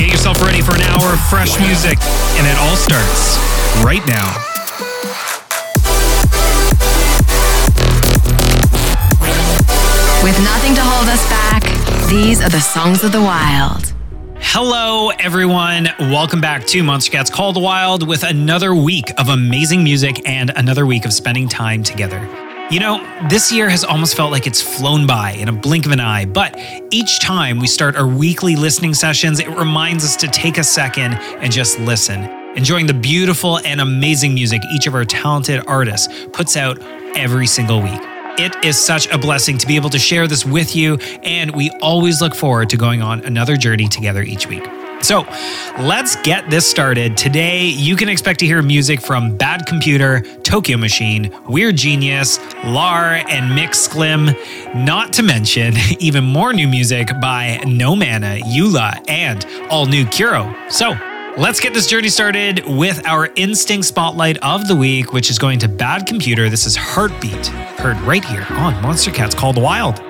Get yourself ready for an hour of fresh music, and it all starts right now. With nothing to hold us back, these are the songs of the wild. Hello, everyone. Welcome back to Monstercat's Call the Wild with another week of amazing music and another week of spending time together. You know, this year has almost felt like it's flown by in a blink of an eye, but each time we start our weekly listening sessions, it reminds us to take a second and just listen, enjoying the beautiful and amazing music each of our talented artists puts out every single week. It is such a blessing to be able to share this with you, and we always look forward to going on another journey together each week. So let's get this started. Today, you can expect to hear music from Bad Computer, Tokyo Machine, Weird Genius, Lar, and miksklim, not to mention even more new music by No Mana, Yula, and all new KUURO. So Let's get this journey started with our instinct spotlight of the week, which is going to Bad Computer. This is Heartbeat, heard right here on Monstercat's Called Wild.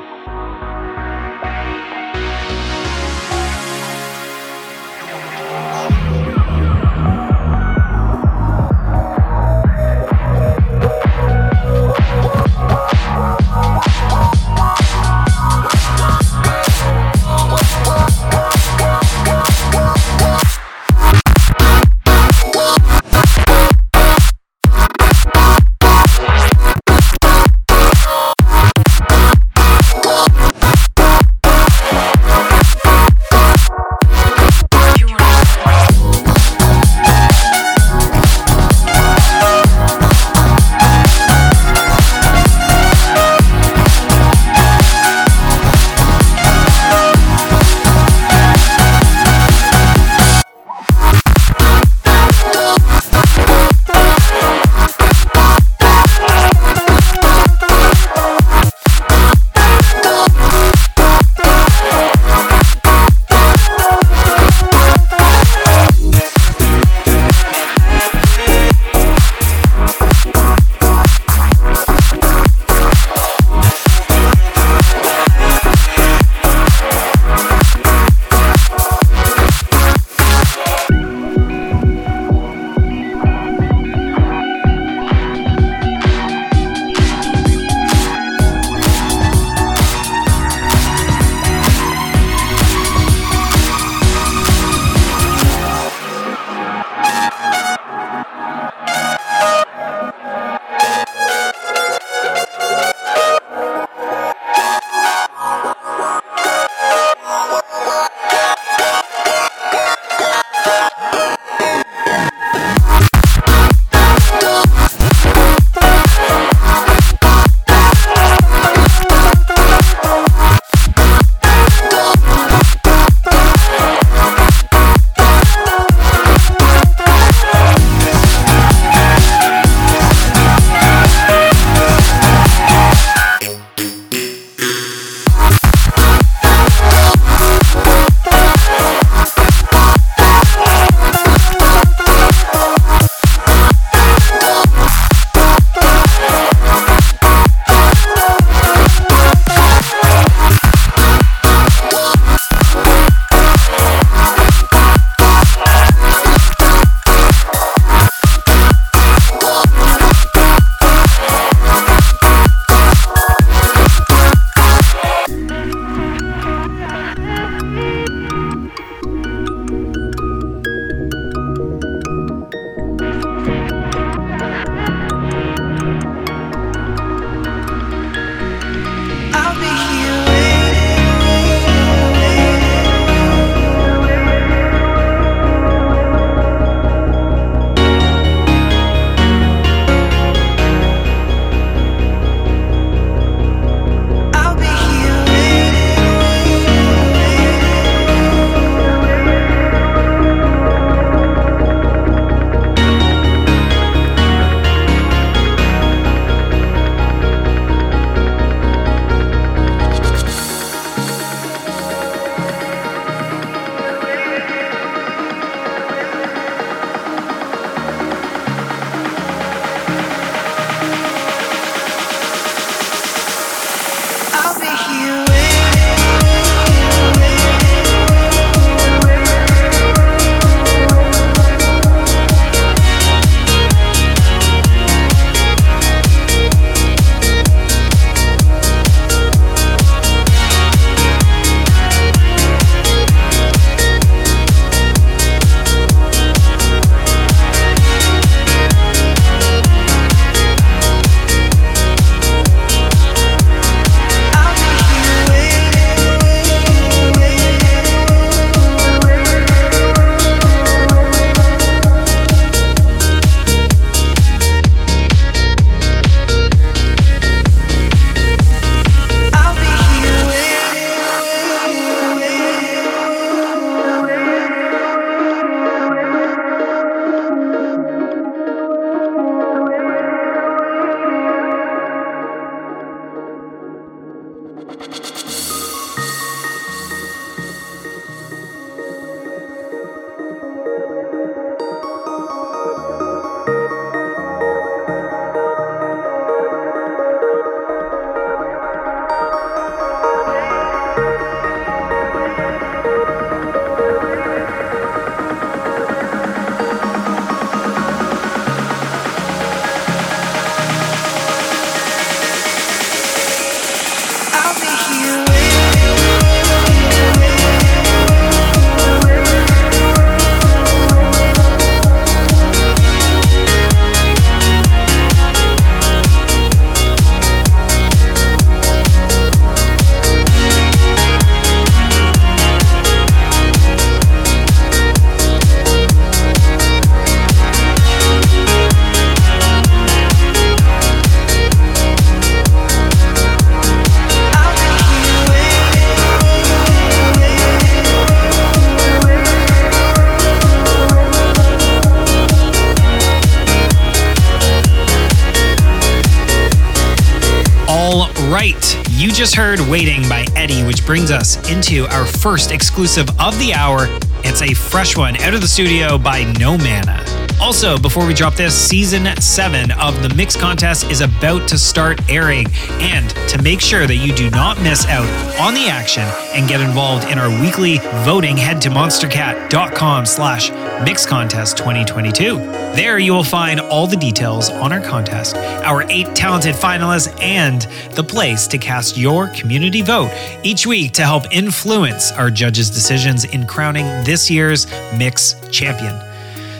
You just heard Waiting by Eddie, which brings us into our first exclusive of the hour. It's a fresh one out of the studio by No Mana. Also, before we drop this, season seven of the Mix Contest is about to start airing. And to make sure that you do not miss out on the action and get involved in our weekly voting, head to monstercat.com slash Mix Contest 2022. There you will find all the details on our contest, our eight talented finalists, and the place to cast your community vote each week to help influence our judges' decisions in crowning this year's Mix champion.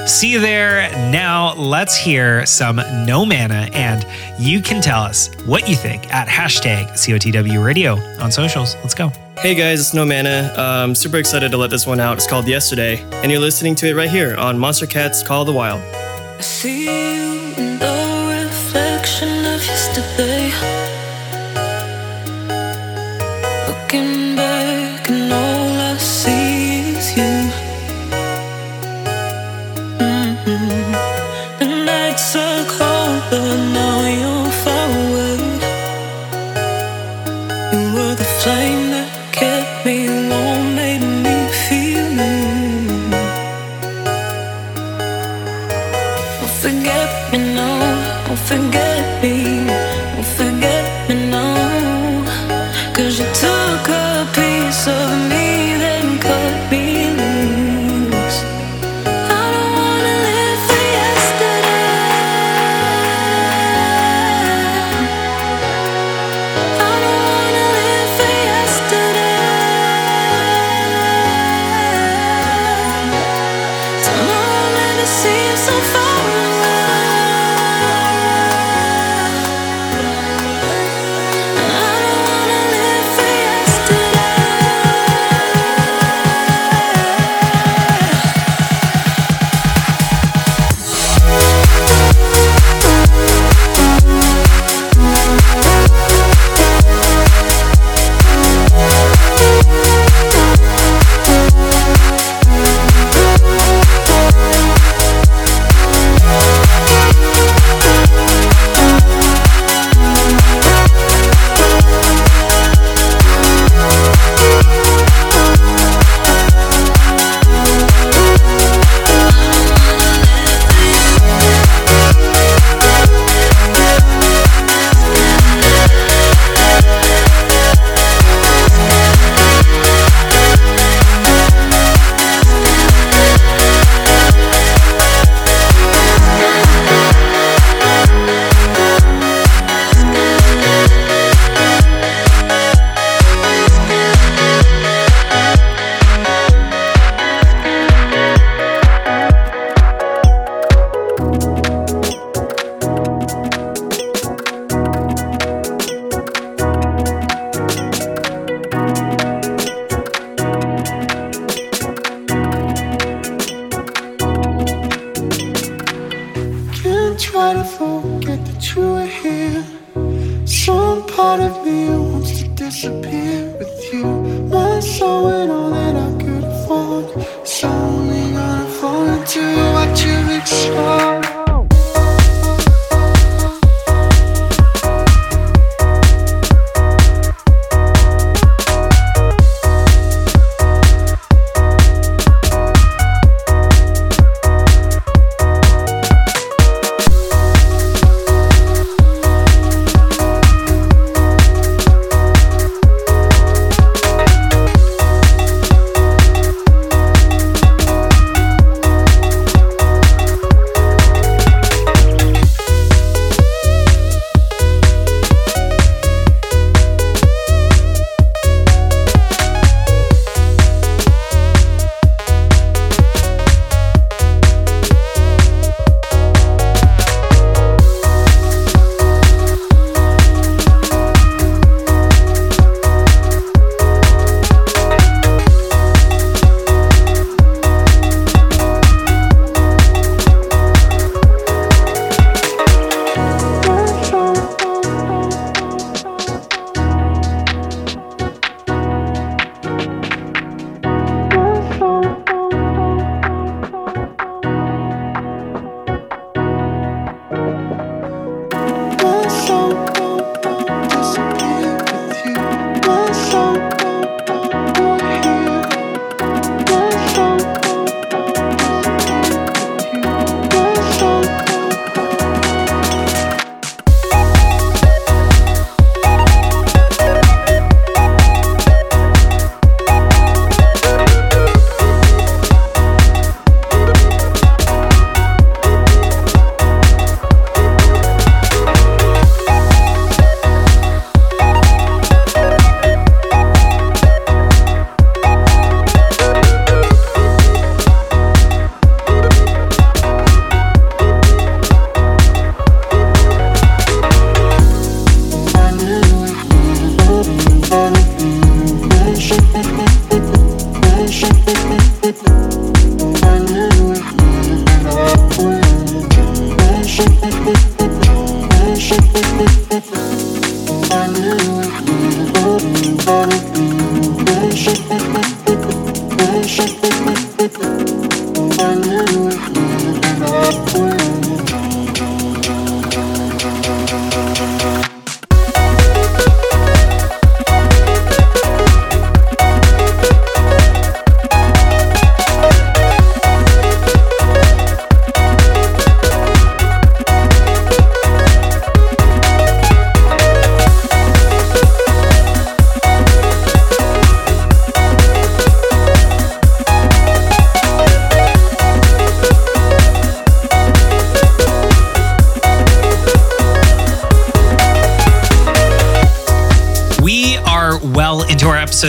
See you there. Now let's hear some No Mana, and you can tell us what you think at hashtag COTW Radio on socials. Let's go. Hey guys, it's No Mana. I'm super excited to let this one out. It's called Yesterday, and you're listening to it right here on Monstercat's Call of the Wild. I see you in the reflection of yesterday.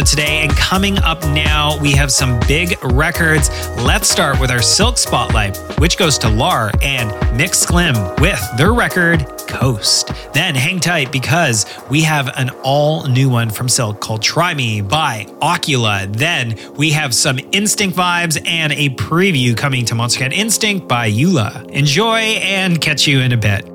Episode today, and coming up now, we have some big records. Let's start with our Silk Spotlight, which goes to Lar and miksklim with their record Coast. Then hang tight because we have an all new one from Silk called Try Me by Ocula. Then we have some Instinct vibes and a preview coming to Monstercat Instinct by Yula. Enjoy and catch you in a bit.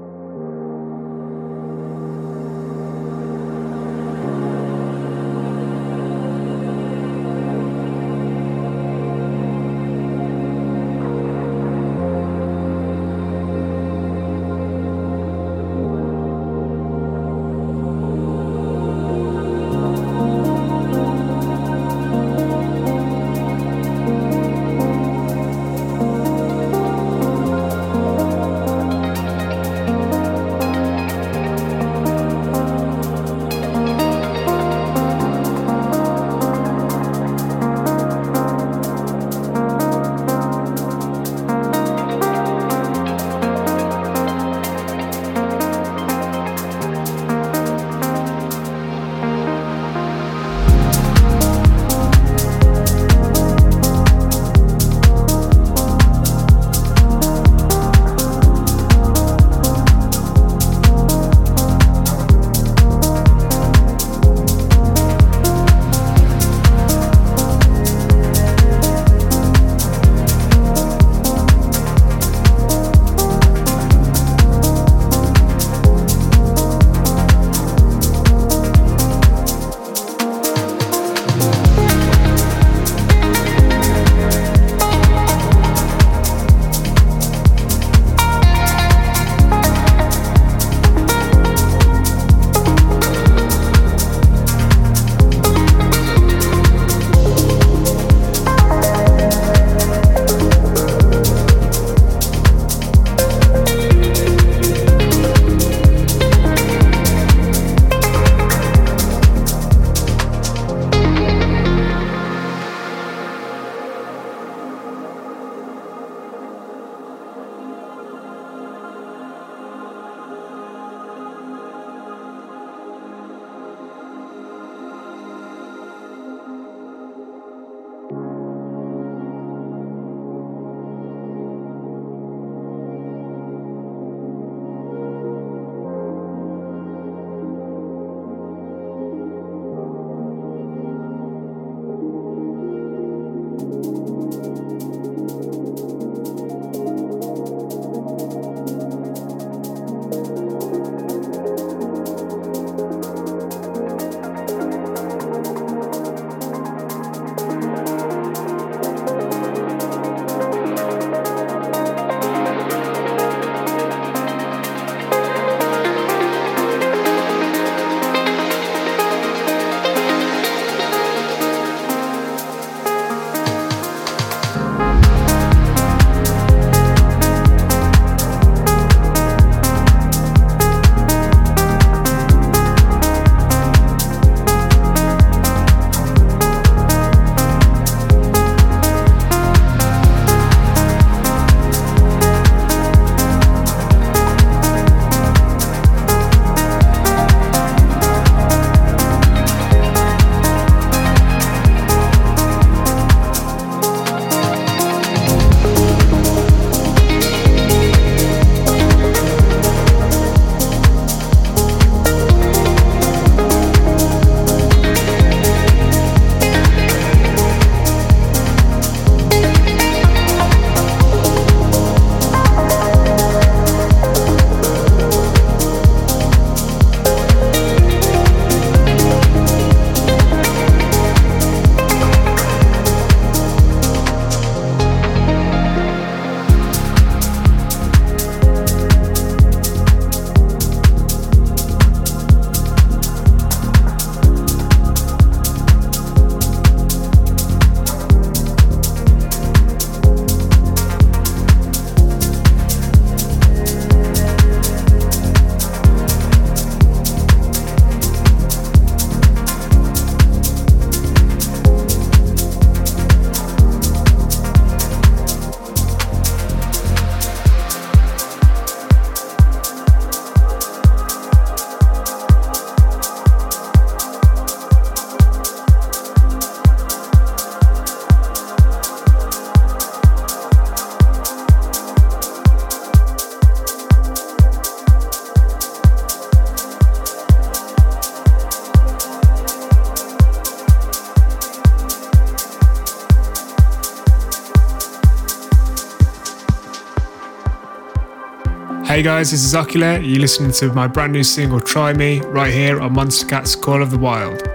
Hey guys, this is Ocula. You're listening to my brand new single Try Me right here on Monstercat's Call of the Wild.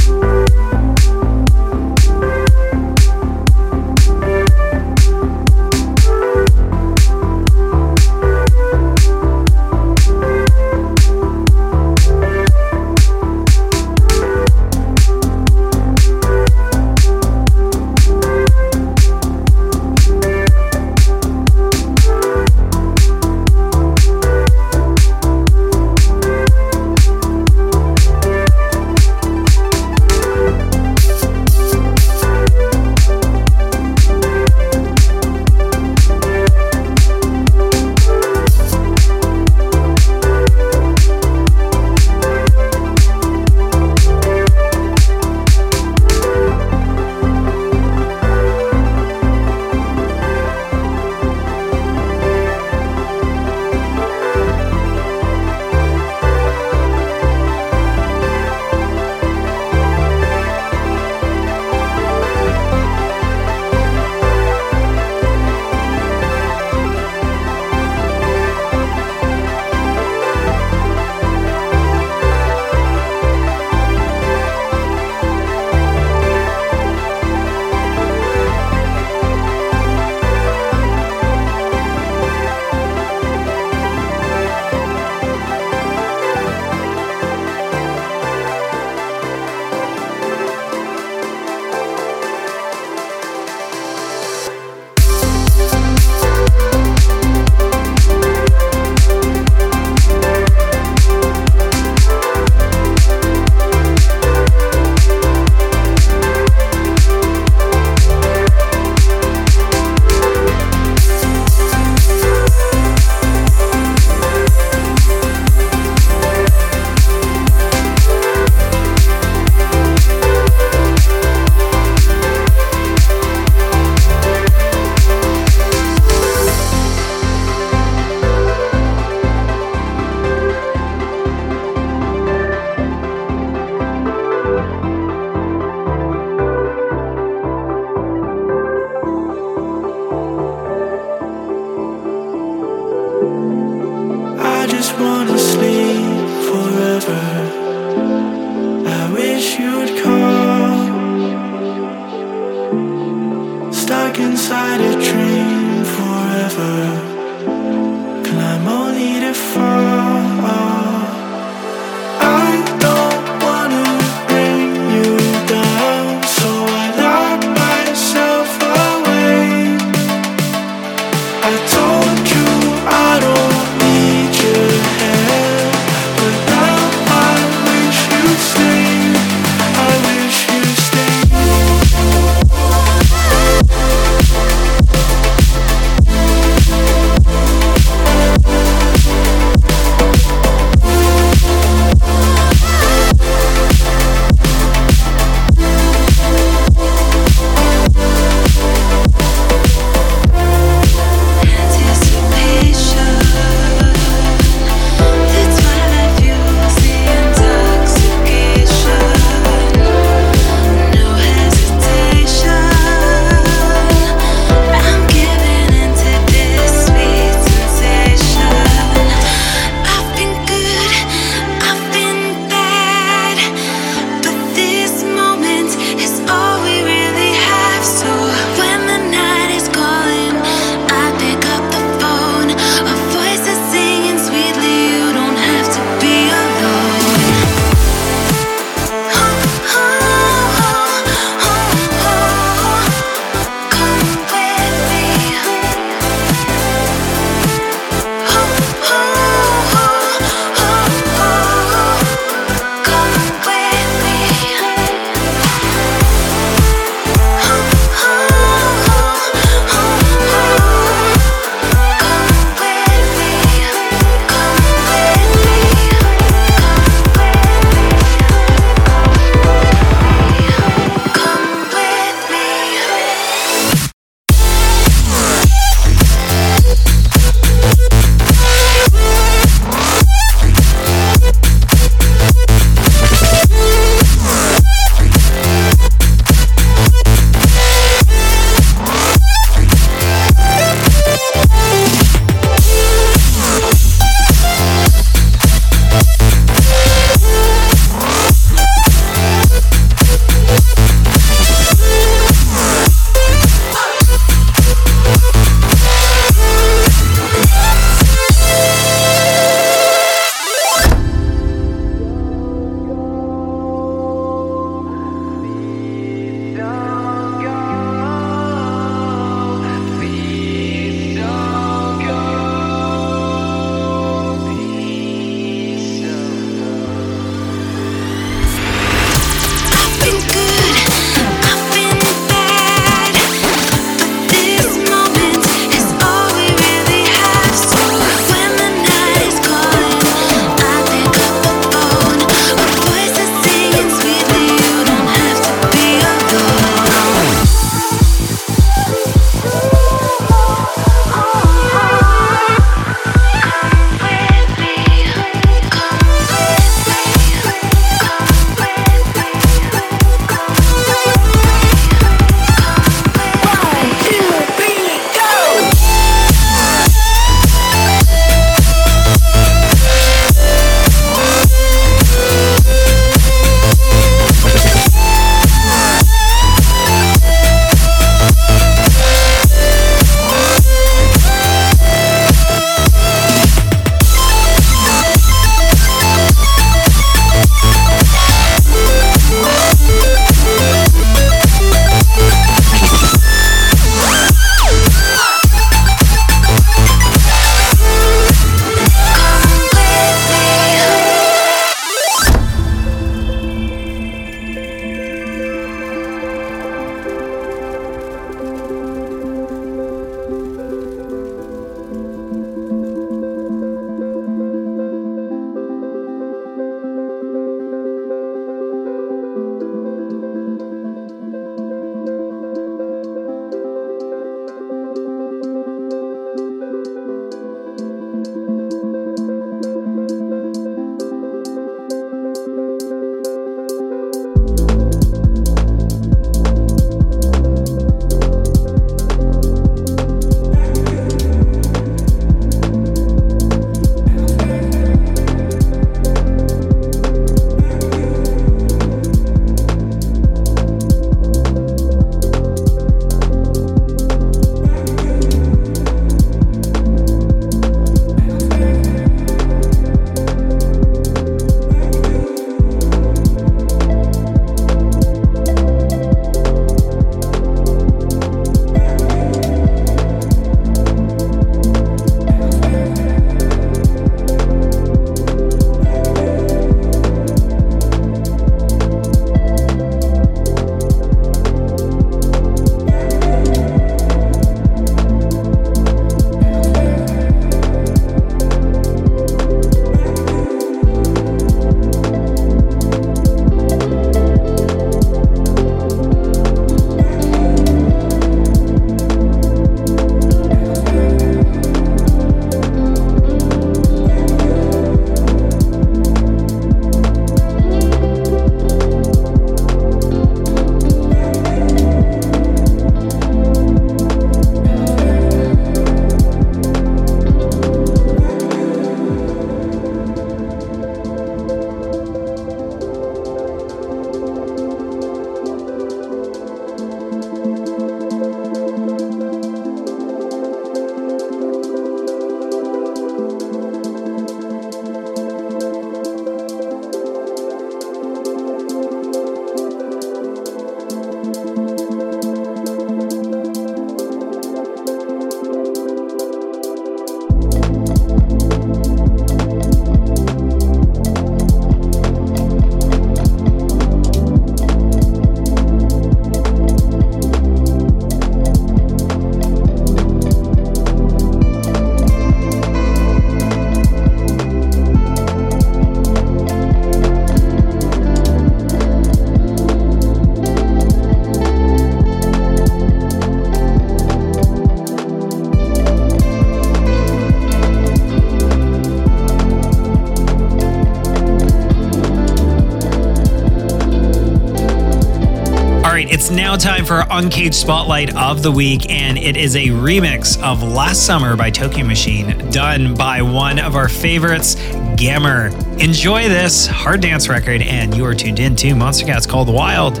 It's now time for our Uncaged Spotlight of the Week, and it is a remix of Last Summer by Tokyo Machine, done by one of our favorites, Gammer. Enjoy this hard dance record, and you are tuned in to Monstercat's Call the Wild.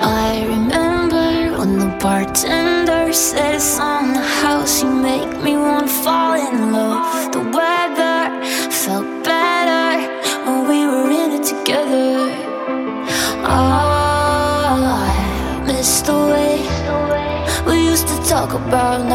I remember when the bartender on the house. You make about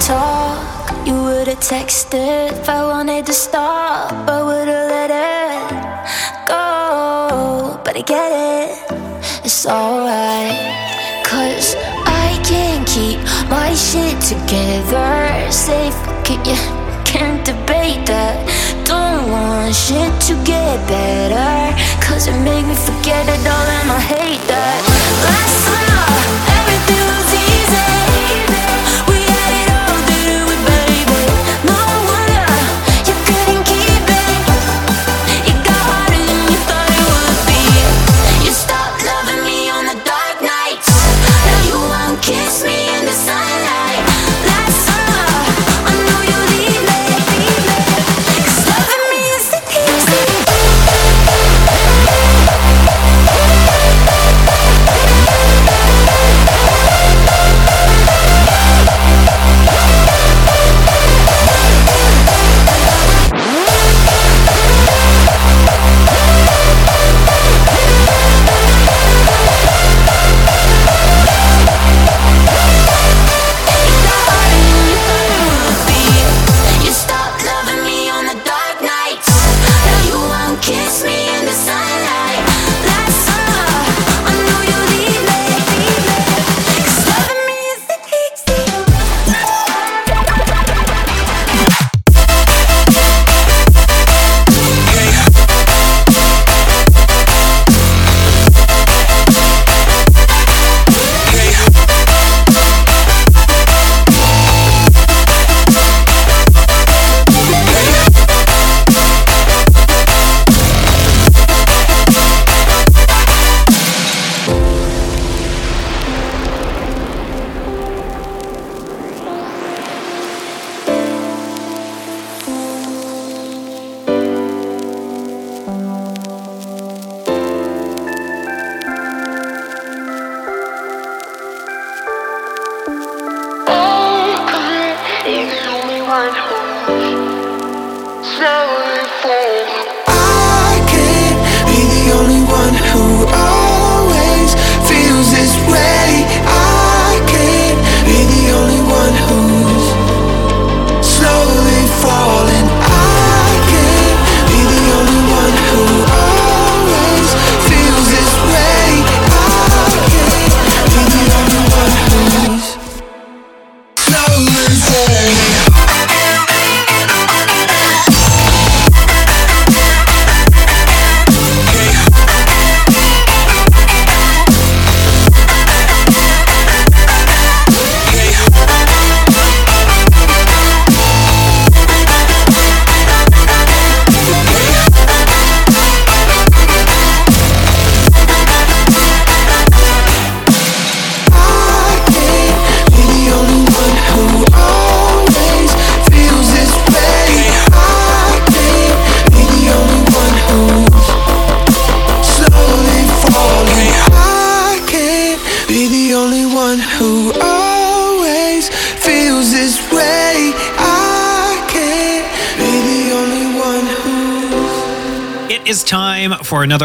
talk, you would've texted. If I wanted to stop, I would've let it go. But I get it, it's alright. Cause I can't keep my shit together. It, you can't debate that. Don't want shit to get better. Cause it made me forget it all and I hate that. Last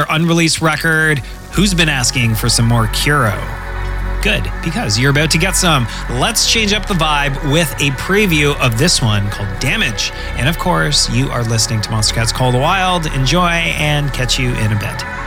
unreleased record. Who's been asking for some more KUURO? Good, because you're about to get some. Let's change up the vibe with a preview of this one called Damage. And of course, you are listening to Monstercat's Call the Wild. Enjoy and catch you in a bit.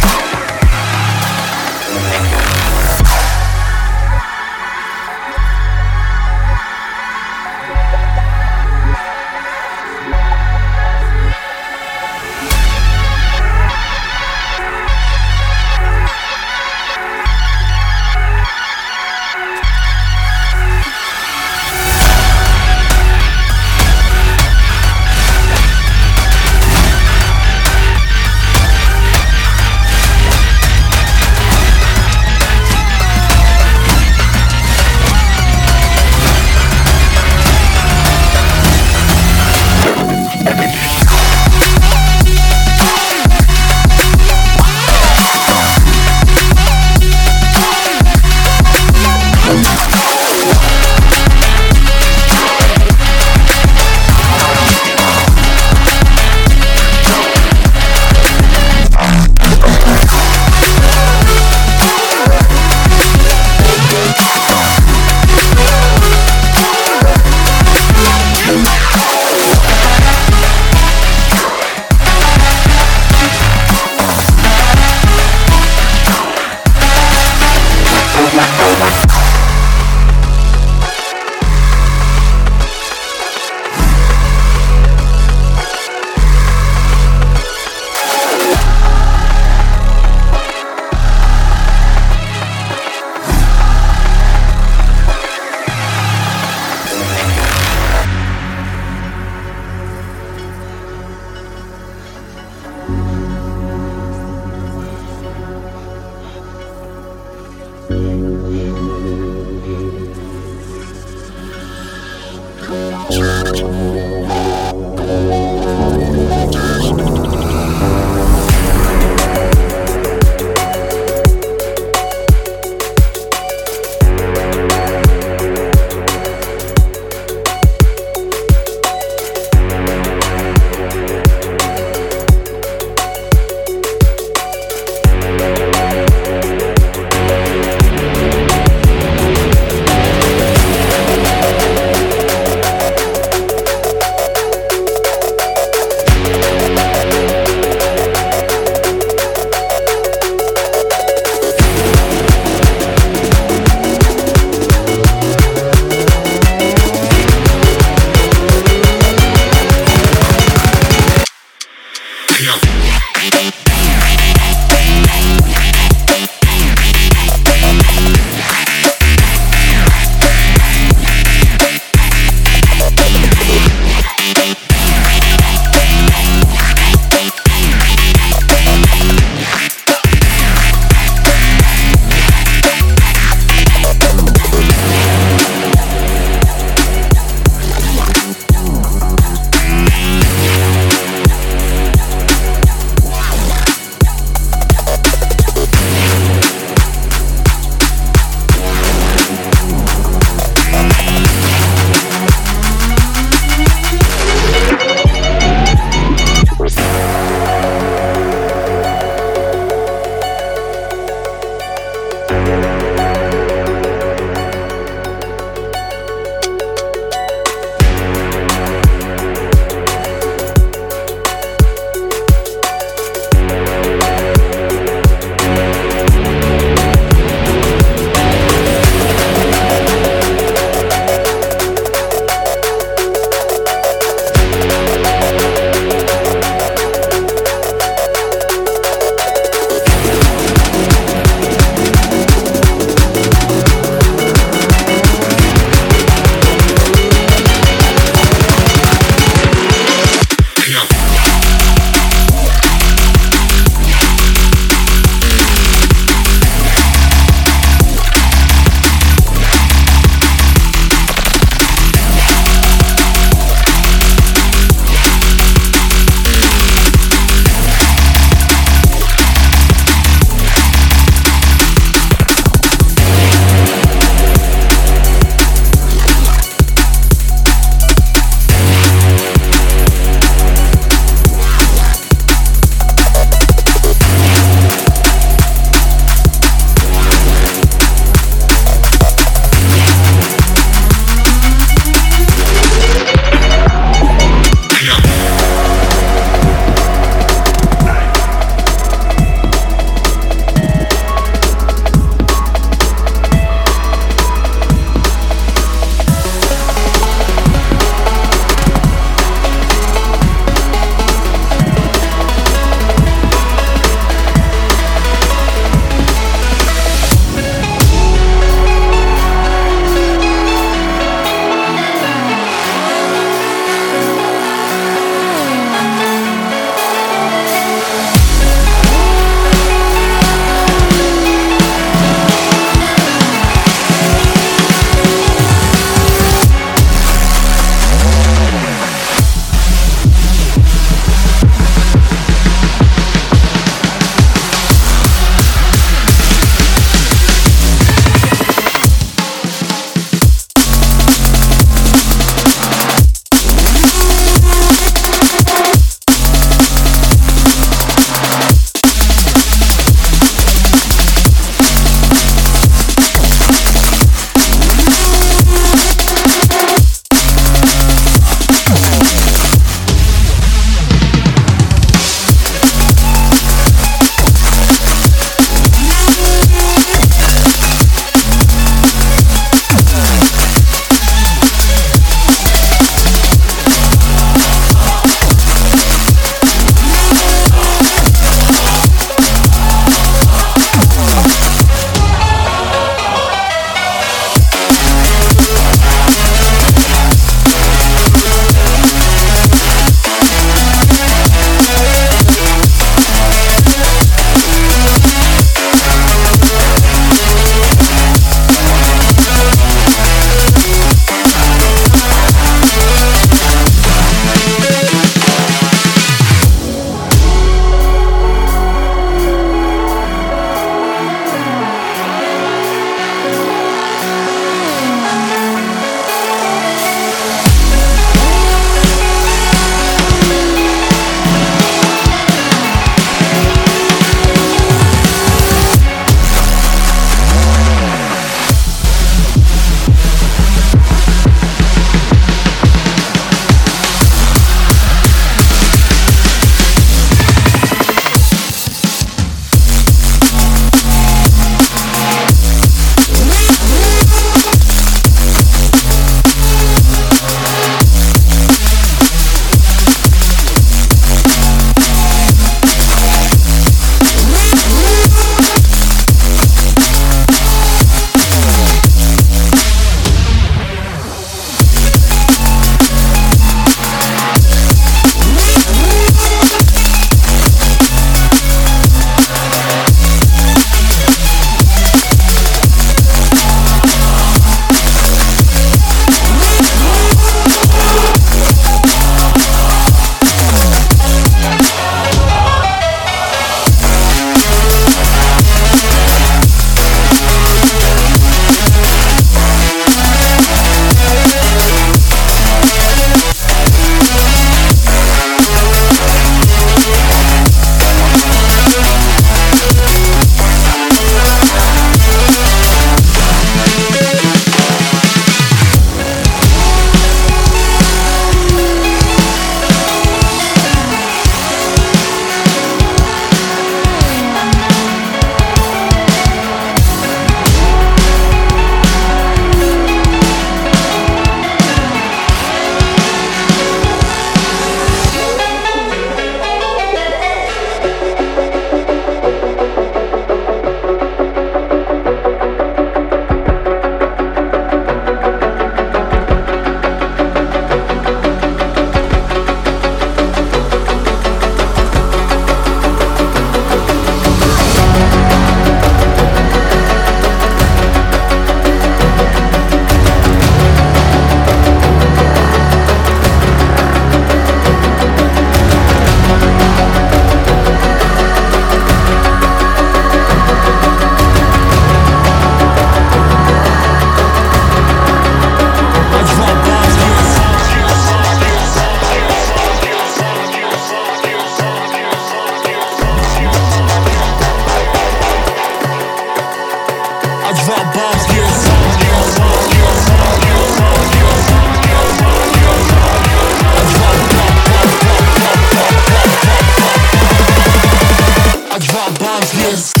this.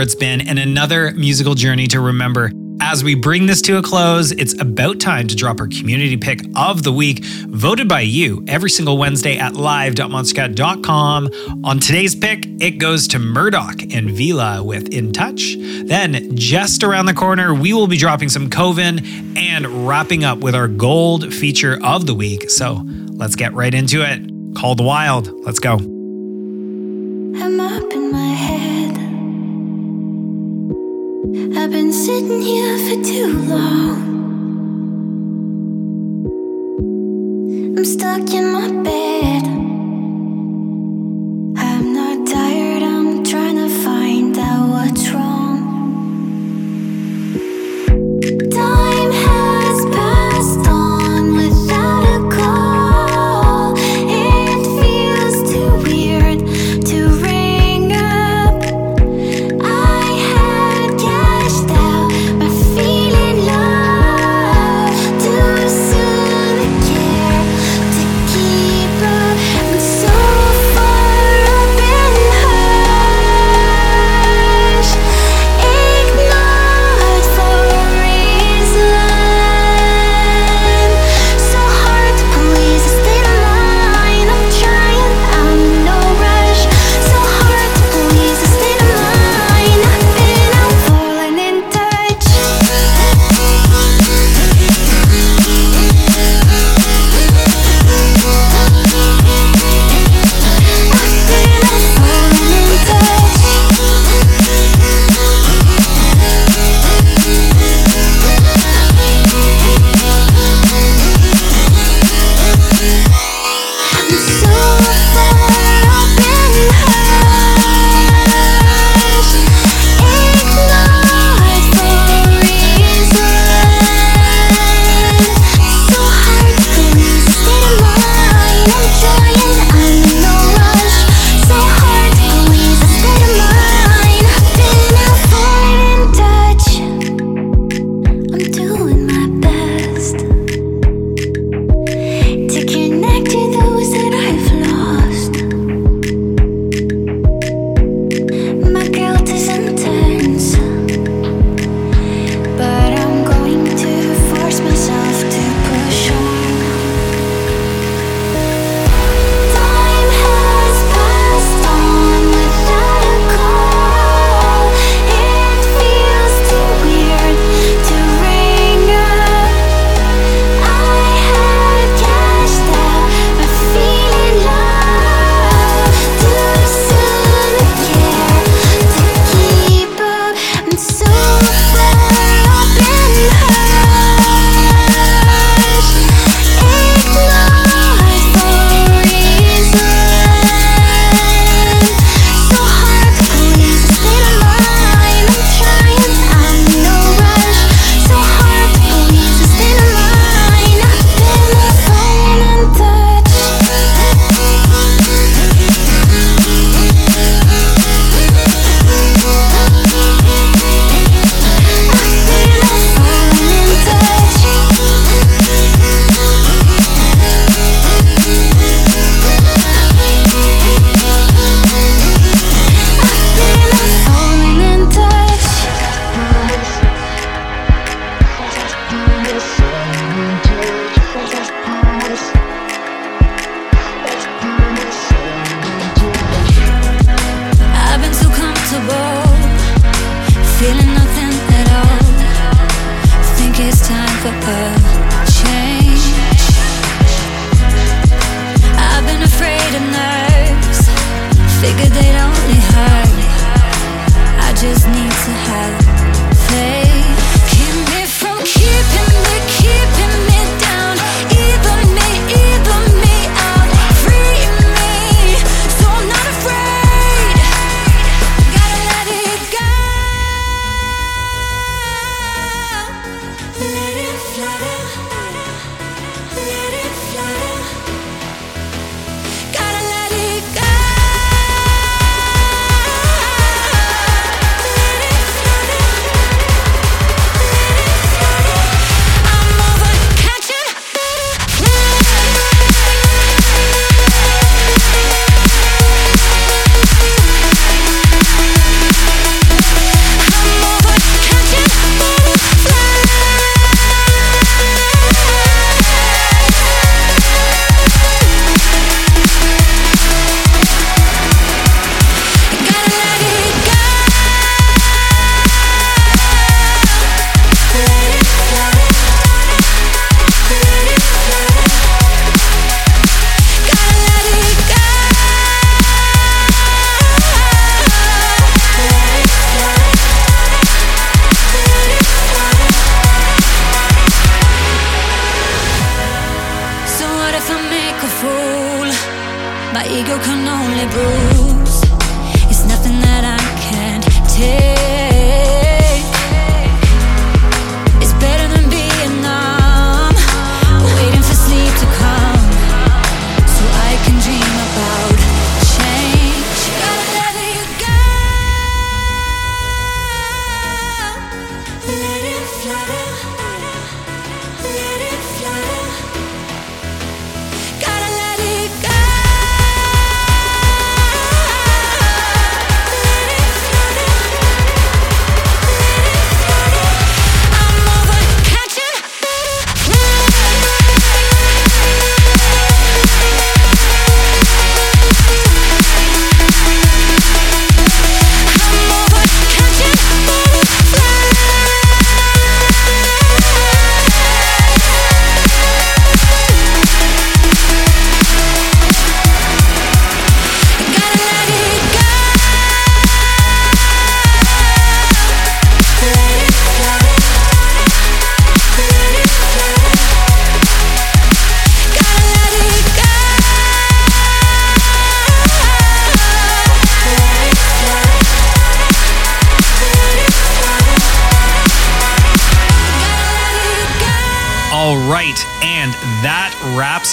It's been, and another musical journey to remember. As we bring this to a close, it's about time to drop our community pick of the week, voted by you every single Wednesday at live.monstercat.com. On today's pick, it goes to Murdock and Veela with In Touch. Then, just around the corner, we will be dropping some Koven and wrapping up with our gold feature of the week. So let's get right into it. Called Wild. Let's go.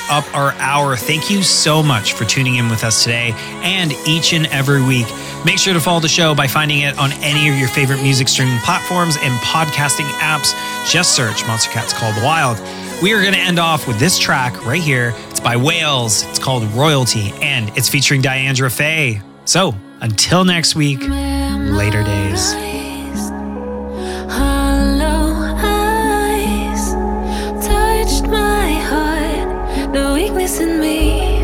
up our hour. Thank you so much for tuning in with us today and each and every week. Make sure to follow the show by finding it on any of your favorite music streaming platforms and podcasting apps. Just search Monstercat's Called the Wild. We are going to end off with this track right here. It's by Whales. It's called Royalty and it's featuring Diandra Faye. So until next week, later days. weakness in me.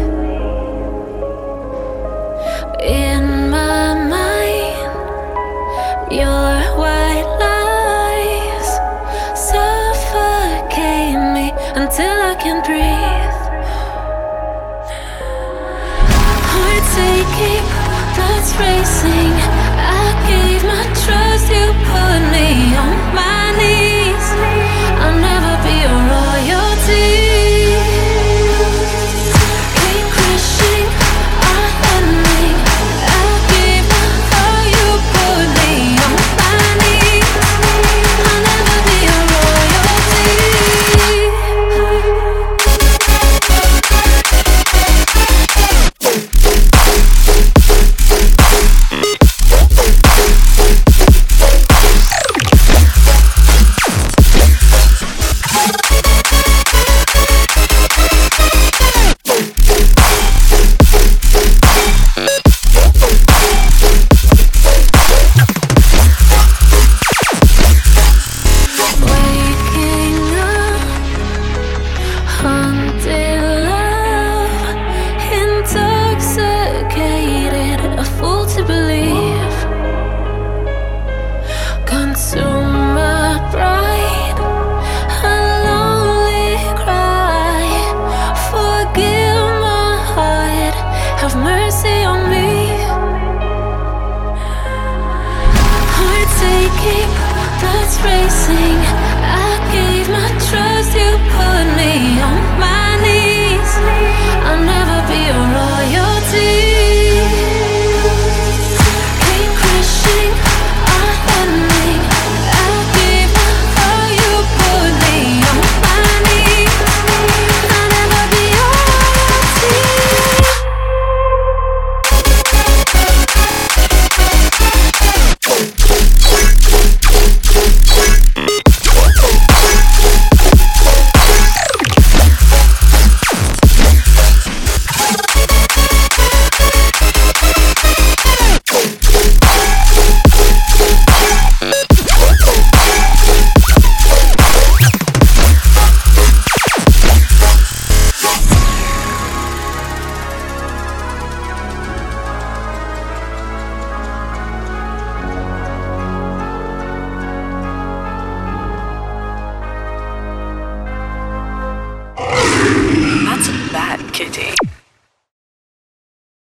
In my mind, your white lies suffocate me until I can breathe. Heart aching, blood's racing.